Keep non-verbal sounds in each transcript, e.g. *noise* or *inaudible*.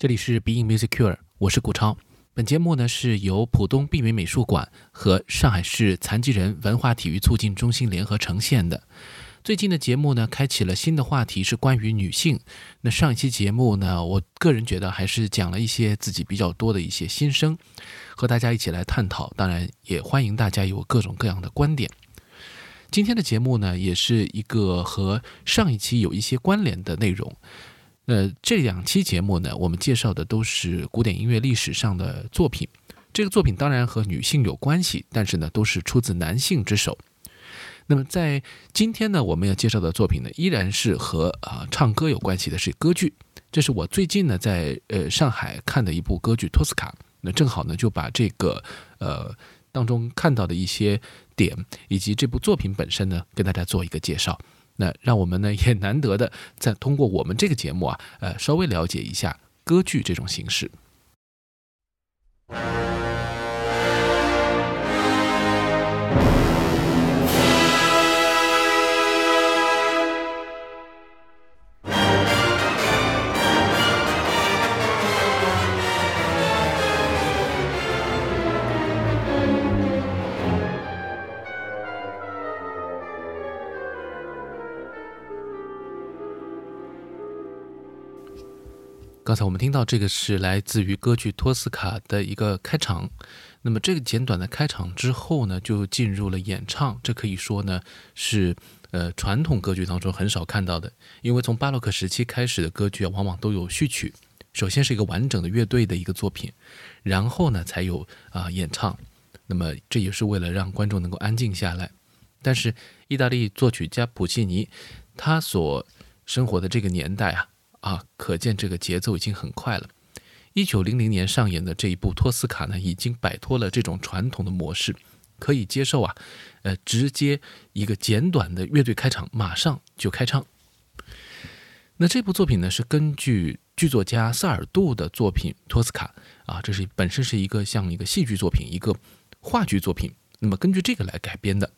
这里是 Being Music Cure，我是顾超。本节目呢是由浦东碧美美术馆和上海市残疾人文化体育促进中心联合呈现的。最近的节目呢，开启了新的话题，是关于女性。那上一期节目呢，我个人觉得还是讲了一些自己比较多的一些心声，和大家一起来探讨。当然，也欢迎大家有各种各样的观点。今天的节目呢，也是一个和上一期有一些关联的内容。呃，这两期节目呢，我们介绍的都是古典音乐历史上的作品。这个作品当然和女性有关系，但是呢，都是出自男性之手。那么在今天呢，我们要介绍的作品呢，依然是和啊唱歌有关系的，是歌剧。这是我最近呢在呃上海看的一部歌剧《托斯卡》，那正好呢就把这个呃当中看到的一些点，以及这部作品本身呢，跟大家做一个介绍。那让我们呢也难得的再通过我们这个节目啊，呃，稍微了解一下歌剧这种形式。刚才我们听到这个是来自于歌剧《托斯卡》的一个开场，那么这个简短的开场之后呢，就进入了演唱。这可以说呢是呃传统歌剧当中很少看到的，因为从巴洛克时期开始的歌剧啊，往往都有序曲，首先是一个完整的乐队的一个作品，然后呢才有啊演唱。那么这也是为了让观众能够安静下来。但是意大利作曲家普契尼他所生活的这个年代啊。啊，可见这个节奏已经很快了。一九零零年上演的这一部《托斯卡》呢，已经摆脱了这种传统的模式，可以接受啊。呃，直接一个简短的乐队开场，马上就开唱。那这部作品呢，是根据剧作家萨尔杜的作品《托斯卡》啊，这是本身是一个像一个戏剧作品，一个话剧作品，那么根据这个来改编的。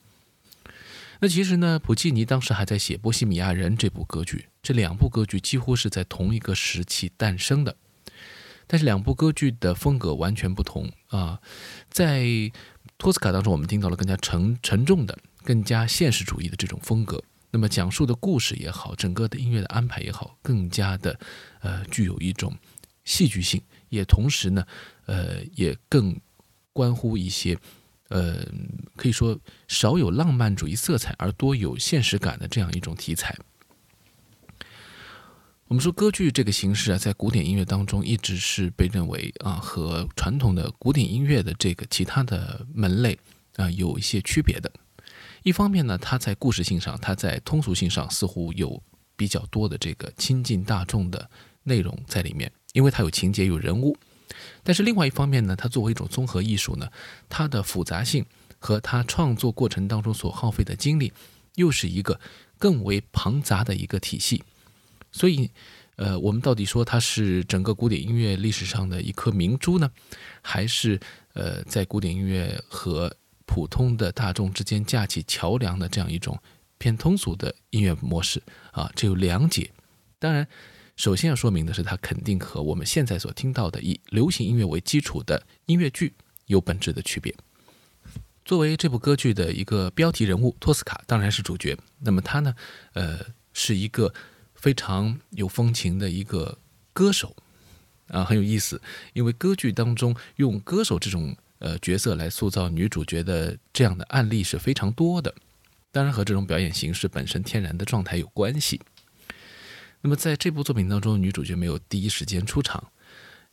那其实呢，普契尼当时还在写《波西米亚人》这部歌剧，这两部歌剧几乎是在同一个时期诞生的，但是两部歌剧的风格完全不同啊。在托斯卡当中，我们听到了更加沉沉重的、更加现实主义的这种风格，那么讲述的故事也好，整个的音乐的安排也好，更加的呃具有一种戏剧性，也同时呢，呃也更关乎一些。呃，可以说少有浪漫主义色彩，而多有现实感的这样一种题材。我们说歌剧这个形式啊，在古典音乐当中一直是被认为啊，和传统的古典音乐的这个其他的门类啊有一些区别的。一方面呢，它在故事性上，它在通俗性上似乎有比较多的这个亲近大众的内容在里面，因为它有情节有人物。但是另外一方面呢，它作为一种综合艺术呢，它的复杂性和它创作过程当中所耗费的精力，又是一个更为庞杂的一个体系。所以，呃，我们到底说它是整个古典音乐历史上的一颗明珠呢，还是呃，在古典音乐和普通的大众之间架起桥梁的这样一种偏通俗的音乐模式啊？这有两解。当然。首先要说明的是，它肯定和我们现在所听到的以流行音乐为基础的音乐剧有本质的区别。作为这部歌剧的一个标题人物，托斯卡当然是主角。那么他呢，呃，是一个非常有风情的一个歌手啊，很有意思。因为歌剧当中用歌手这种呃角色来塑造女主角的这样的案例是非常多的，当然和这种表演形式本身天然的状态有关系。那么在这部作品当中，女主角没有第一时间出场，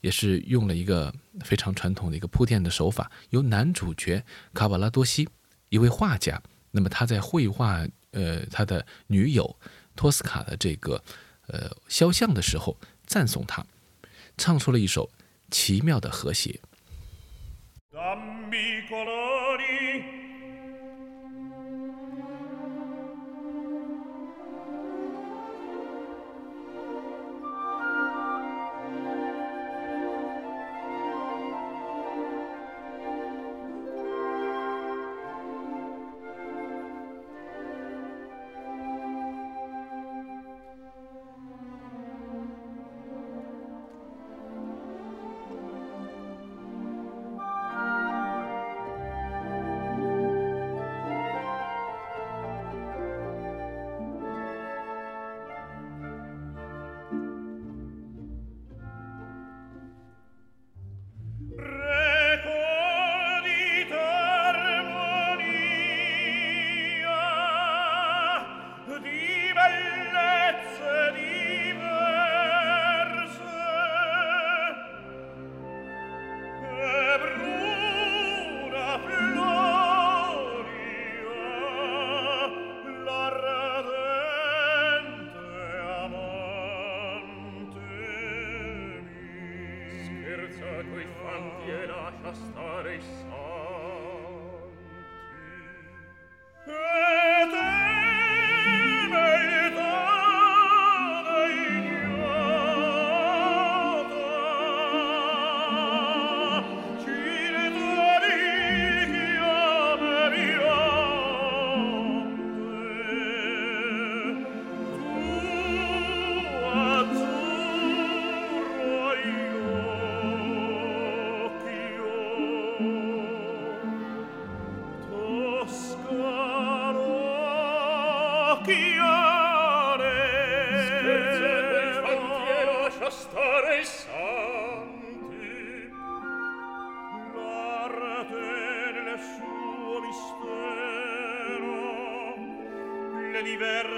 也是用了一个非常传统的一个铺垫的手法，由男主角卡瓦拉多西，一位画家，那么他在绘画呃他的女友托斯卡的这个呃肖像的时候，赞颂他，唱出了一首奇妙的和谐。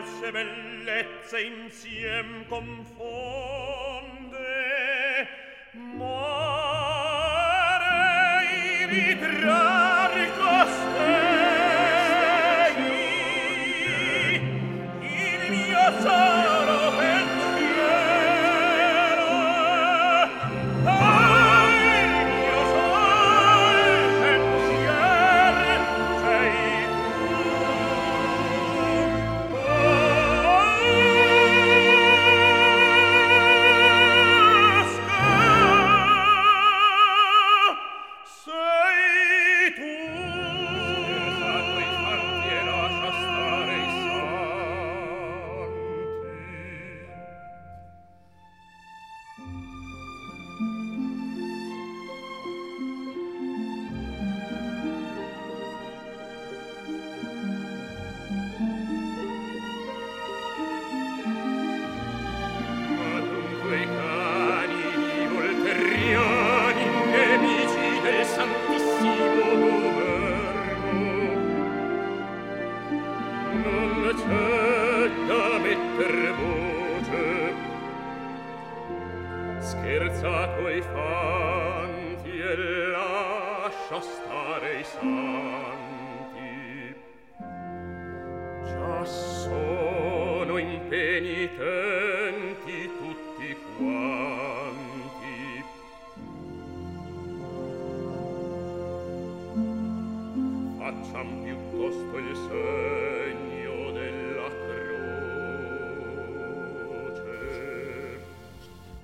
dolce bellezza insiem confort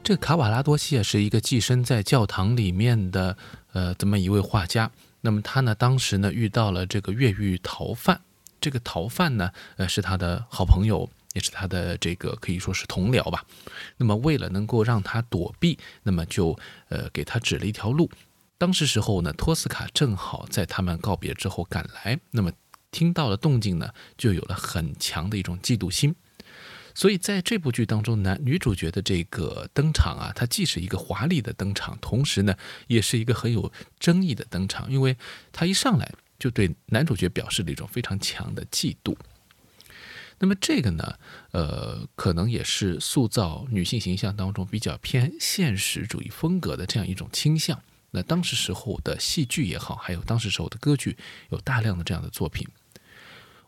这个卡瓦拉多西啊，是一个寄生在教堂里面的呃这么一位画家。那么他呢，当时呢遇到了这个越狱逃犯。这个逃犯呢，呃是他的好朋友，也是他的这个可以说是同僚吧。那么为了能够让他躲避，那么就呃给他指了一条路。当时时候呢，托斯卡正好在他们告别之后赶来，那么听到了动静呢，就有了很强的一种嫉妒心。所以在这部剧当中，男女主角的这个登场啊，它既是一个华丽的登场，同时呢，也是一个很有争议的登场，因为他一上来就对男主角表示了一种非常强的嫉妒。那么这个呢，呃，可能也是塑造女性形象当中比较偏现实主义风格的这样一种倾向。那当时时候的戏剧也好，还有当时时候的歌剧，有大量的这样的作品。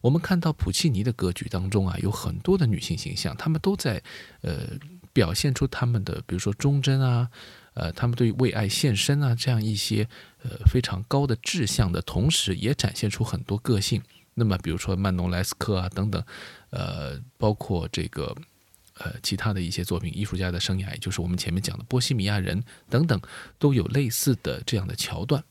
我们看到普契尼的歌剧当中啊，有很多的女性形象，她们都在呃表现出她们的，比如说忠贞啊，呃，她们对为爱献身啊，这样一些呃非常高的志向的同时，也展现出很多个性。那么，比如说曼农莱斯科啊等等，呃，包括这个呃其他的一些作品，艺术家的生涯，也就是我们前面讲的波西米亚人等等，都有类似的这样的桥段。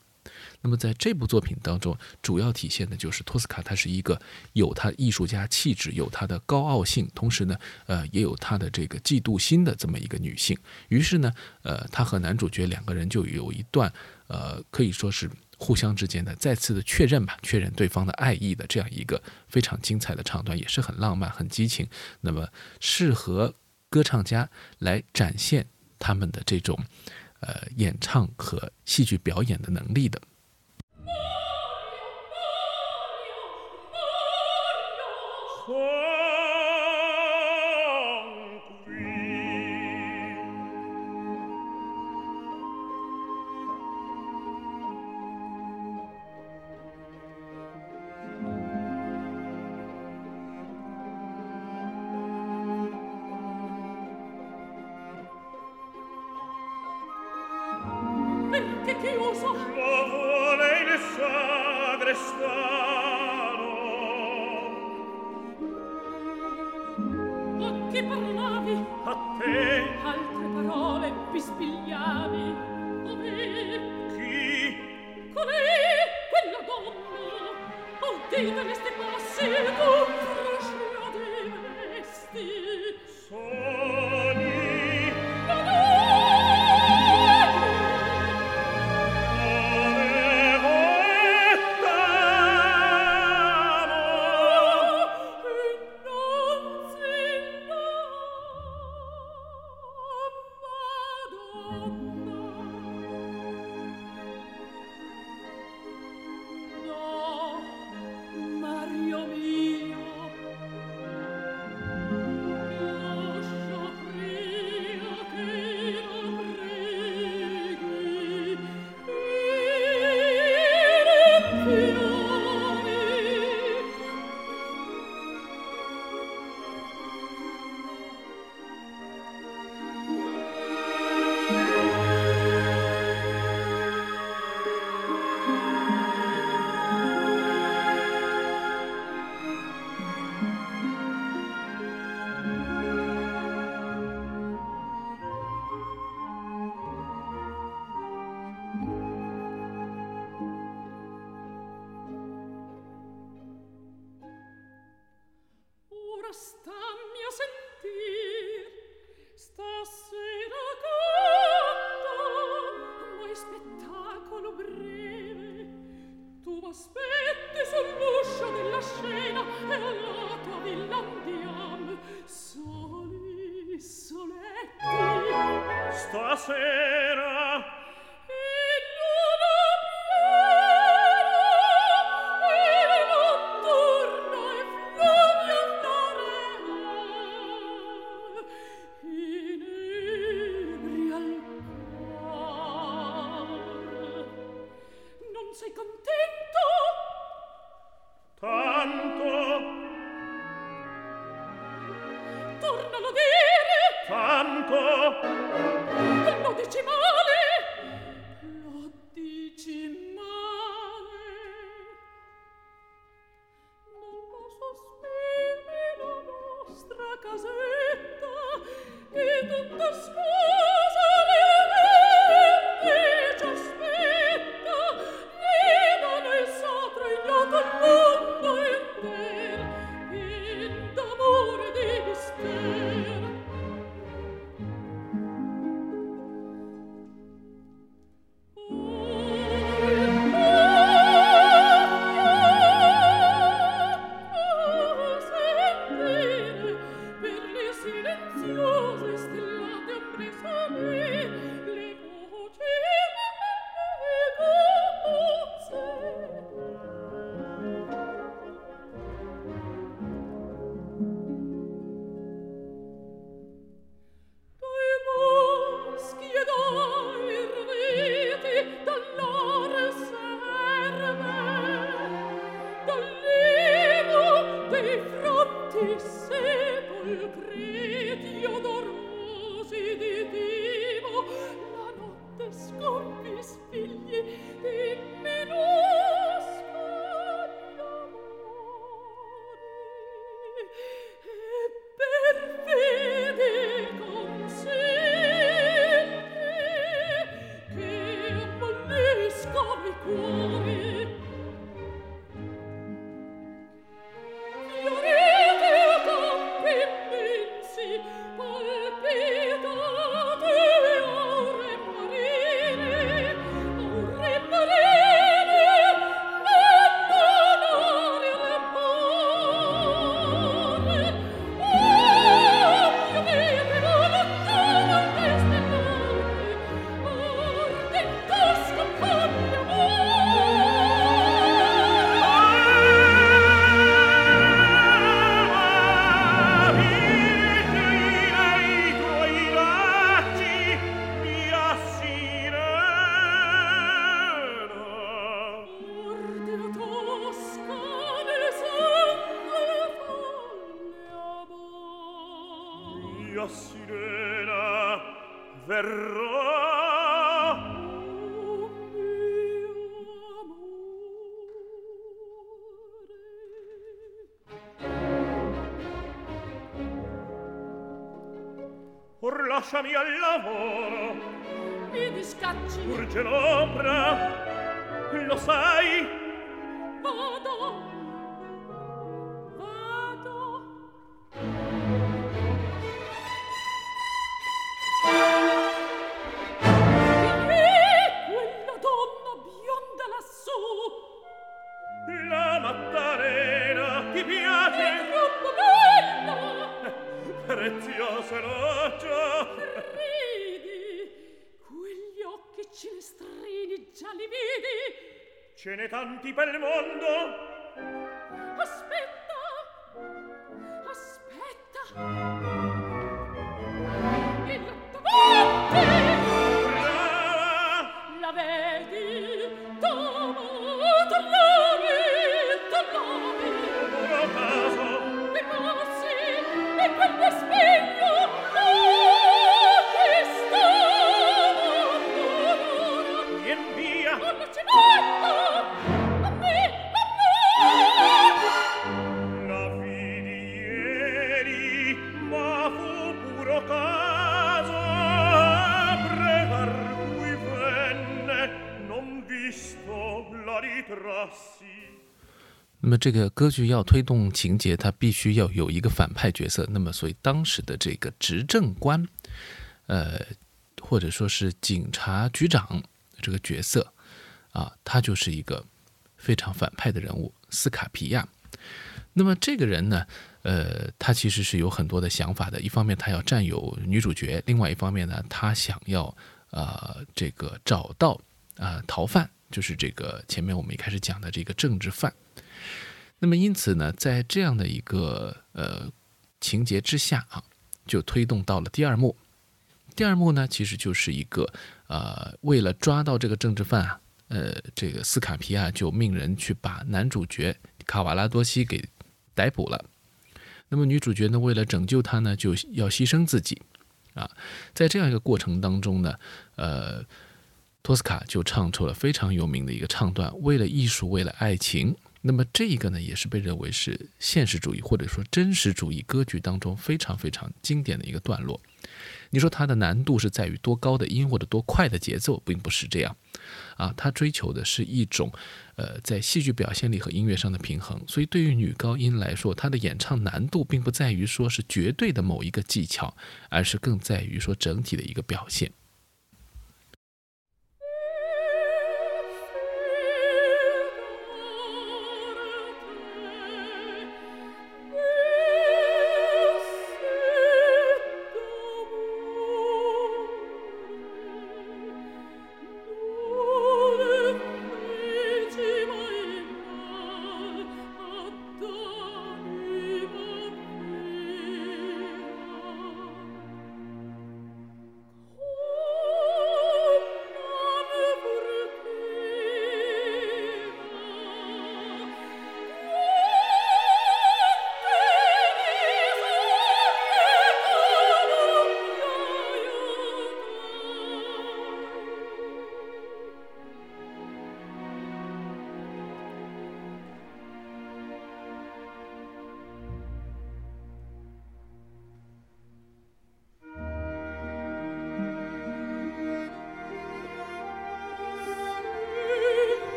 那么在这部作品当中，主要体现的就是托斯卡，她是一个有她艺术家气质、有她的高傲性，同时呢，呃，也有她的这个嫉妒心的这么一个女性。于是呢，呃，她和男主角两个人就有一段，呃，可以说是互相之间的再次的确认吧，确认对方的爱意的这样一个非常精彩的唱段，也是很浪漫、很激情。那么适合歌唱家来展现他们的这种，呃，演唱和戏剧表演的能力的。Oh! *laughs* lasciami al lavoro. Mi discacci. Urge l'ombra. Lo sai? Vado tanti pel mondo 那么这个歌剧要推动情节，它必须要有一个反派角色。那么，所以当时的这个执政官，呃，或者说是警察局长这个角色啊，他就是一个非常反派的人物斯卡皮亚。那么这个人呢，呃，他其实是有很多的想法的。一方面，他要占有女主角；另外一方面呢，他想要呃这个找到啊、呃逃犯，就是这个前面我们一开始讲的这个政治犯。那么因此呢，在这样的一个呃情节之下啊，就推动到了第二幕。第二幕呢，其实就是一个呃，为了抓到这个政治犯啊，呃，这个斯卡皮亚就命人去把男主角卡瓦拉多西给逮捕了。那么女主角呢，为了拯救他呢，就要牺牲自己啊。在这样一个过程当中呢，呃，托斯卡就唱出了非常有名的一个唱段：“为了艺术，为了爱情。”那么这个呢，也是被认为是现实主义或者说真实主义歌剧当中非常非常经典的一个段落。你说它的难度是在于多高的音或者多快的节奏，并不是这样，啊，它追求的是一种，呃，在戏剧表现力和音乐上的平衡。所以对于女高音来说，她的演唱难度并不在于说是绝对的某一个技巧，而是更在于说整体的一个表现。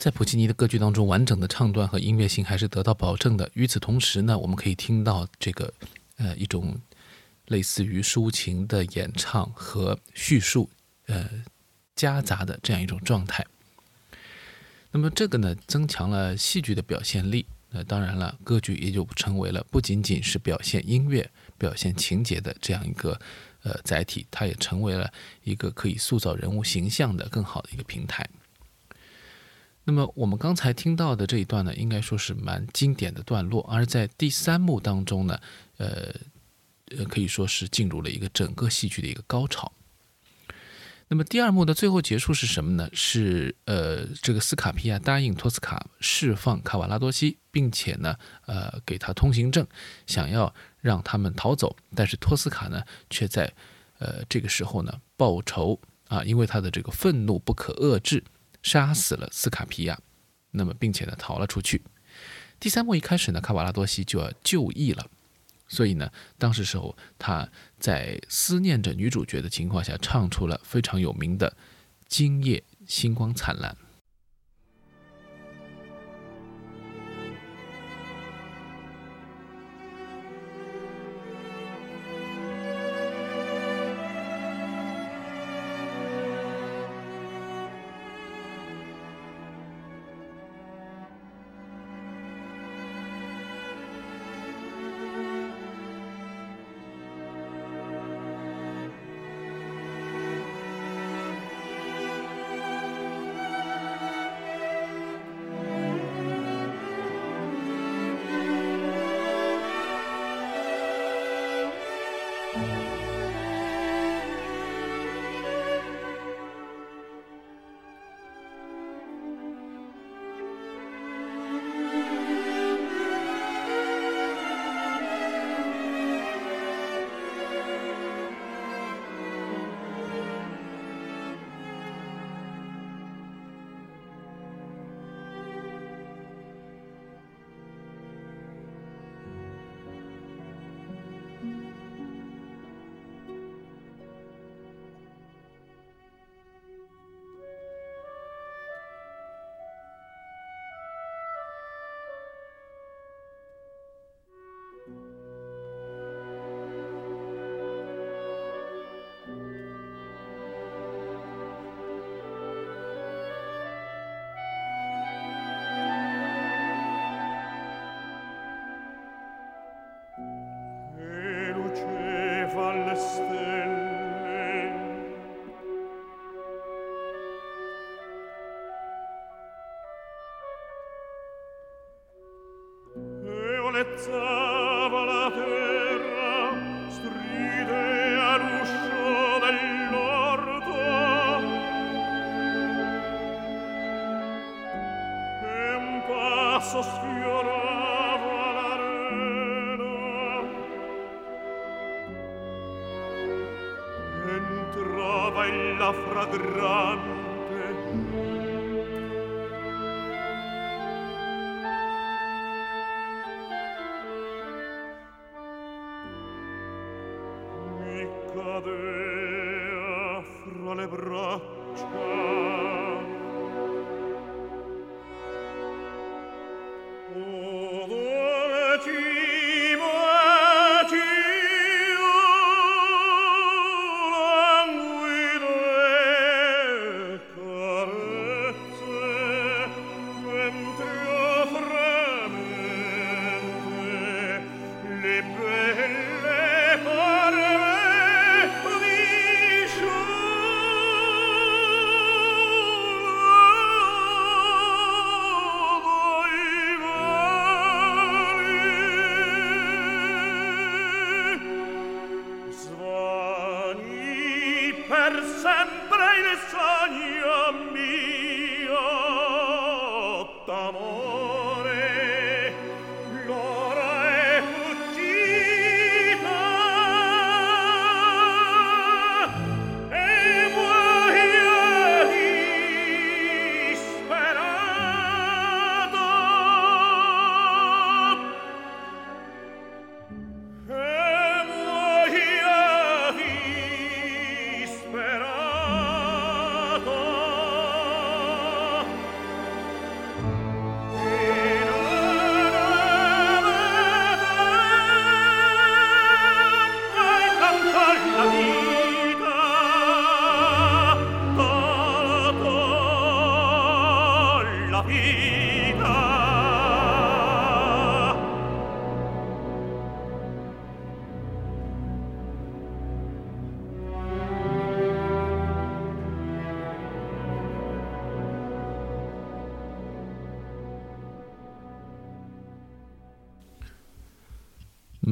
在普契尼的歌剧当中，完整的唱段和音乐性还是得到保证的。与此同时呢，我们可以听到这个呃一种类似于抒情的演唱和叙述呃夹杂的这样一种状态。那么这个呢，增强了戏剧的表现力。那当然了，歌剧也就成为了不仅仅是表现音乐、表现情节的这样一个呃载体，它也成为了一个可以塑造人物形象的更好的一个平台。那么我们刚才听到的这一段呢，应该说是蛮经典的段落，而在第三幕当中呢，呃呃，可以说是进入了一个整个戏剧的一个高潮。那么第二幕的最后结束是什么呢？是呃，这个斯卡皮亚答应托斯卡释放卡瓦拉多西，并且呢，呃，给他通行证，想要让他们逃走。但是托斯卡呢，却在呃这个时候呢报仇啊，因为他的这个愤怒不可遏制，杀死了斯卡皮亚，那么并且呢逃了出去。第三幕一开始呢，卡瓦拉多西就要就义了。所以呢，当时时候他在思念着女主角的情况下，唱出了非常有名的《今夜星光灿烂》。Herzen cadea fra le braccia.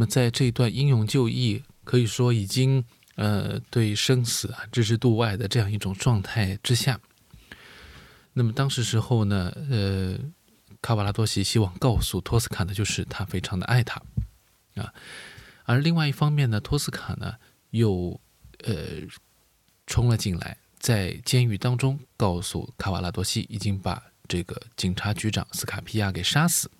在这段英勇就义，可以说已经呃对生死啊置之度外的这样一种状态之下，那么当时时候呢，呃，卡瓦拉多西希望告诉托斯卡的就是他非常的爱他啊，而另外一方面呢，托斯卡呢又呃冲了进来，在监狱当中告诉卡瓦拉多西已经把这个警察局长斯卡皮亚给杀死，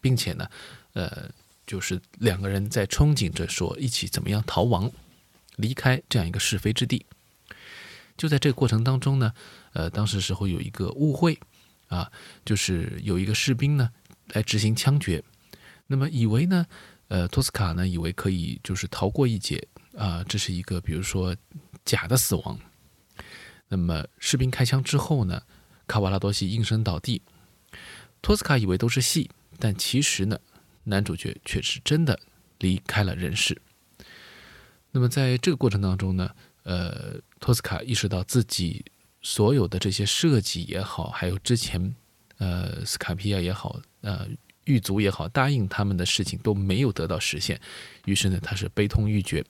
并且呢，呃。就是两个人在憧憬着说一起怎么样逃亡，离开这样一个是非之地。就在这个过程当中呢，呃，当时时候有一个误会啊，就是有一个士兵呢来执行枪决，那么以为呢，呃，托斯卡呢以为可以就是逃过一劫啊，这是一个比如说假的死亡。那么士兵开枪之后呢，卡瓦拉多西应声倒地，托斯卡以为都是戏，但其实呢。男主角却是真的离开了人世。那么在这个过程当中呢，呃，托斯卡意识到自己所有的这些设计也好，还有之前呃斯卡皮亚也好，呃狱卒也好，答应他们的事情都没有得到实现。于是呢，他是悲痛欲绝，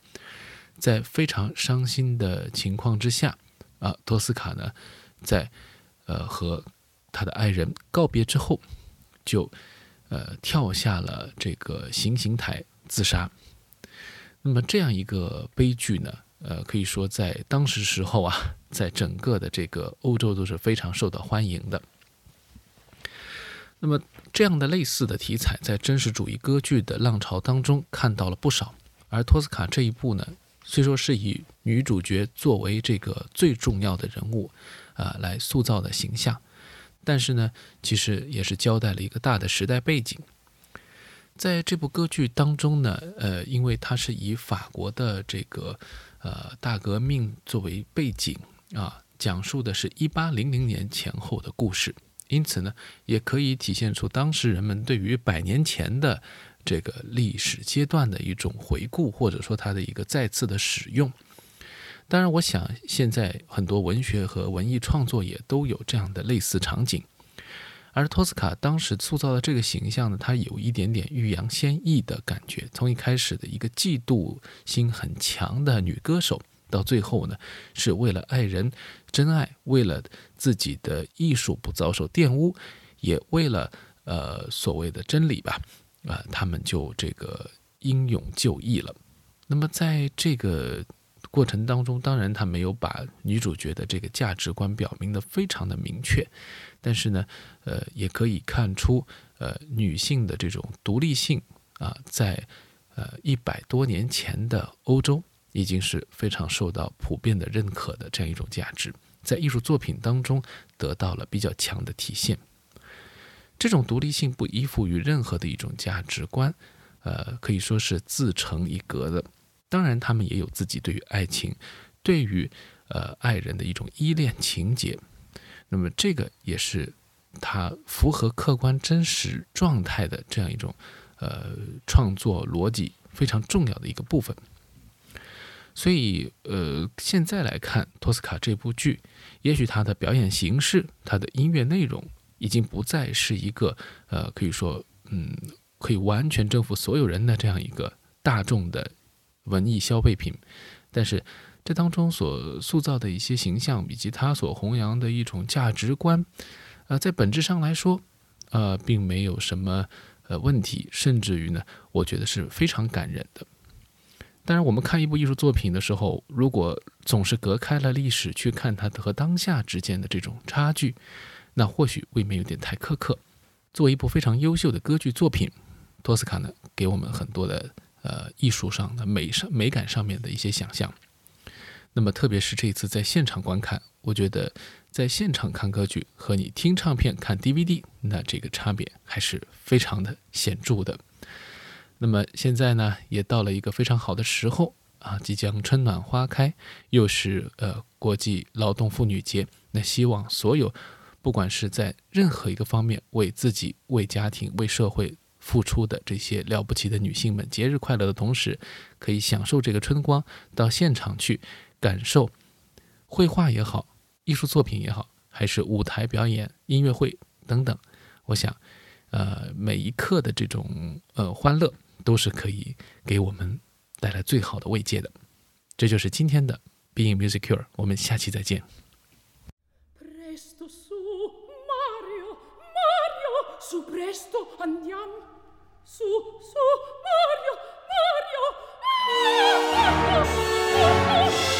在非常伤心的情况之下，啊，托斯卡呢，在呃和他的爱人告别之后，就。呃，跳下了这个行刑台自杀。那么这样一个悲剧呢，呃，可以说在当时时候啊，在整个的这个欧洲都是非常受到欢迎的。那么这样的类似的题材，在真实主义歌剧的浪潮当中看到了不少。而托斯卡这一部呢，虽说是以女主角作为这个最重要的人物，啊，来塑造的形象。但是呢，其实也是交代了一个大的时代背景。在这部歌剧当中呢，呃，因为它是以法国的这个呃大革命作为背景啊，讲述的是一八零零年前后的故事，因此呢，也可以体现出当时人们对于百年前的这个历史阶段的一种回顾，或者说它的一个再次的使用。当然，我想现在很多文学和文艺创作也都有这样的类似场景。而托斯卡当时塑造的这个形象呢，他有一点点欲扬先抑的感觉。从一开始的一个嫉妒心很强的女歌手，到最后呢，是为了爱人、真爱，为了自己的艺术不遭受玷污，也为了呃所谓的真理吧，啊，他们就这个英勇就义了。那么在这个。过程当中，当然他没有把女主角的这个价值观表明的非常的明确，但是呢，呃，也可以看出，呃，女性的这种独立性啊，在呃一百多年前的欧洲已经是非常受到普遍的认可的这样一种价值，在艺术作品当中得到了比较强的体现。这种独立性不依附于任何的一种价值观，呃，可以说是自成一格的。当然，他们也有自己对于爱情、对于呃爱人的一种依恋情节。那么，这个也是他符合客观真实状态的这样一种呃创作逻辑非常重要的一个部分。所以，呃，现在来看托斯卡这部剧，也许它的表演形式、它的音乐内容已经不再是一个呃可以说嗯可以完全征服所有人的这样一个大众的。文艺消费品，但是这当中所塑造的一些形象，以及他所弘扬的一种价值观，呃，在本质上来说，呃，并没有什么呃问题，甚至于呢，我觉得是非常感人的。当然，我们看一部艺术作品的时候，如果总是隔开了历史去看它和当下之间的这种差距，那或许未免有点太苛刻。作为一部非常优秀的歌剧作品，托斯卡呢，给我们很多的。呃，艺术上的美上美感上面的一些想象，那么特别是这一次在现场观看，我觉得在现场看歌剧和你听唱片看 DVD，那这个差别还是非常的显著的。那么现在呢，也到了一个非常好的时候啊，即将春暖花开，又是呃国际劳动妇女节，那希望所有不管是在任何一个方面为自己、为家庭、为社会。付出的这些了不起的女性们，节日快乐的同时，可以享受这个春光，到现场去感受绘画也好，艺术作品也好，还是舞台表演、音乐会等等。我想，呃，每一刻的这种呃欢乐，都是可以给我们带来最好的慰藉的。这就是今天的 Being Music Cure，我们下期再见。presto supersto andiam. Su, su, Mario, Mario! Ah, Mario! Oh, oh!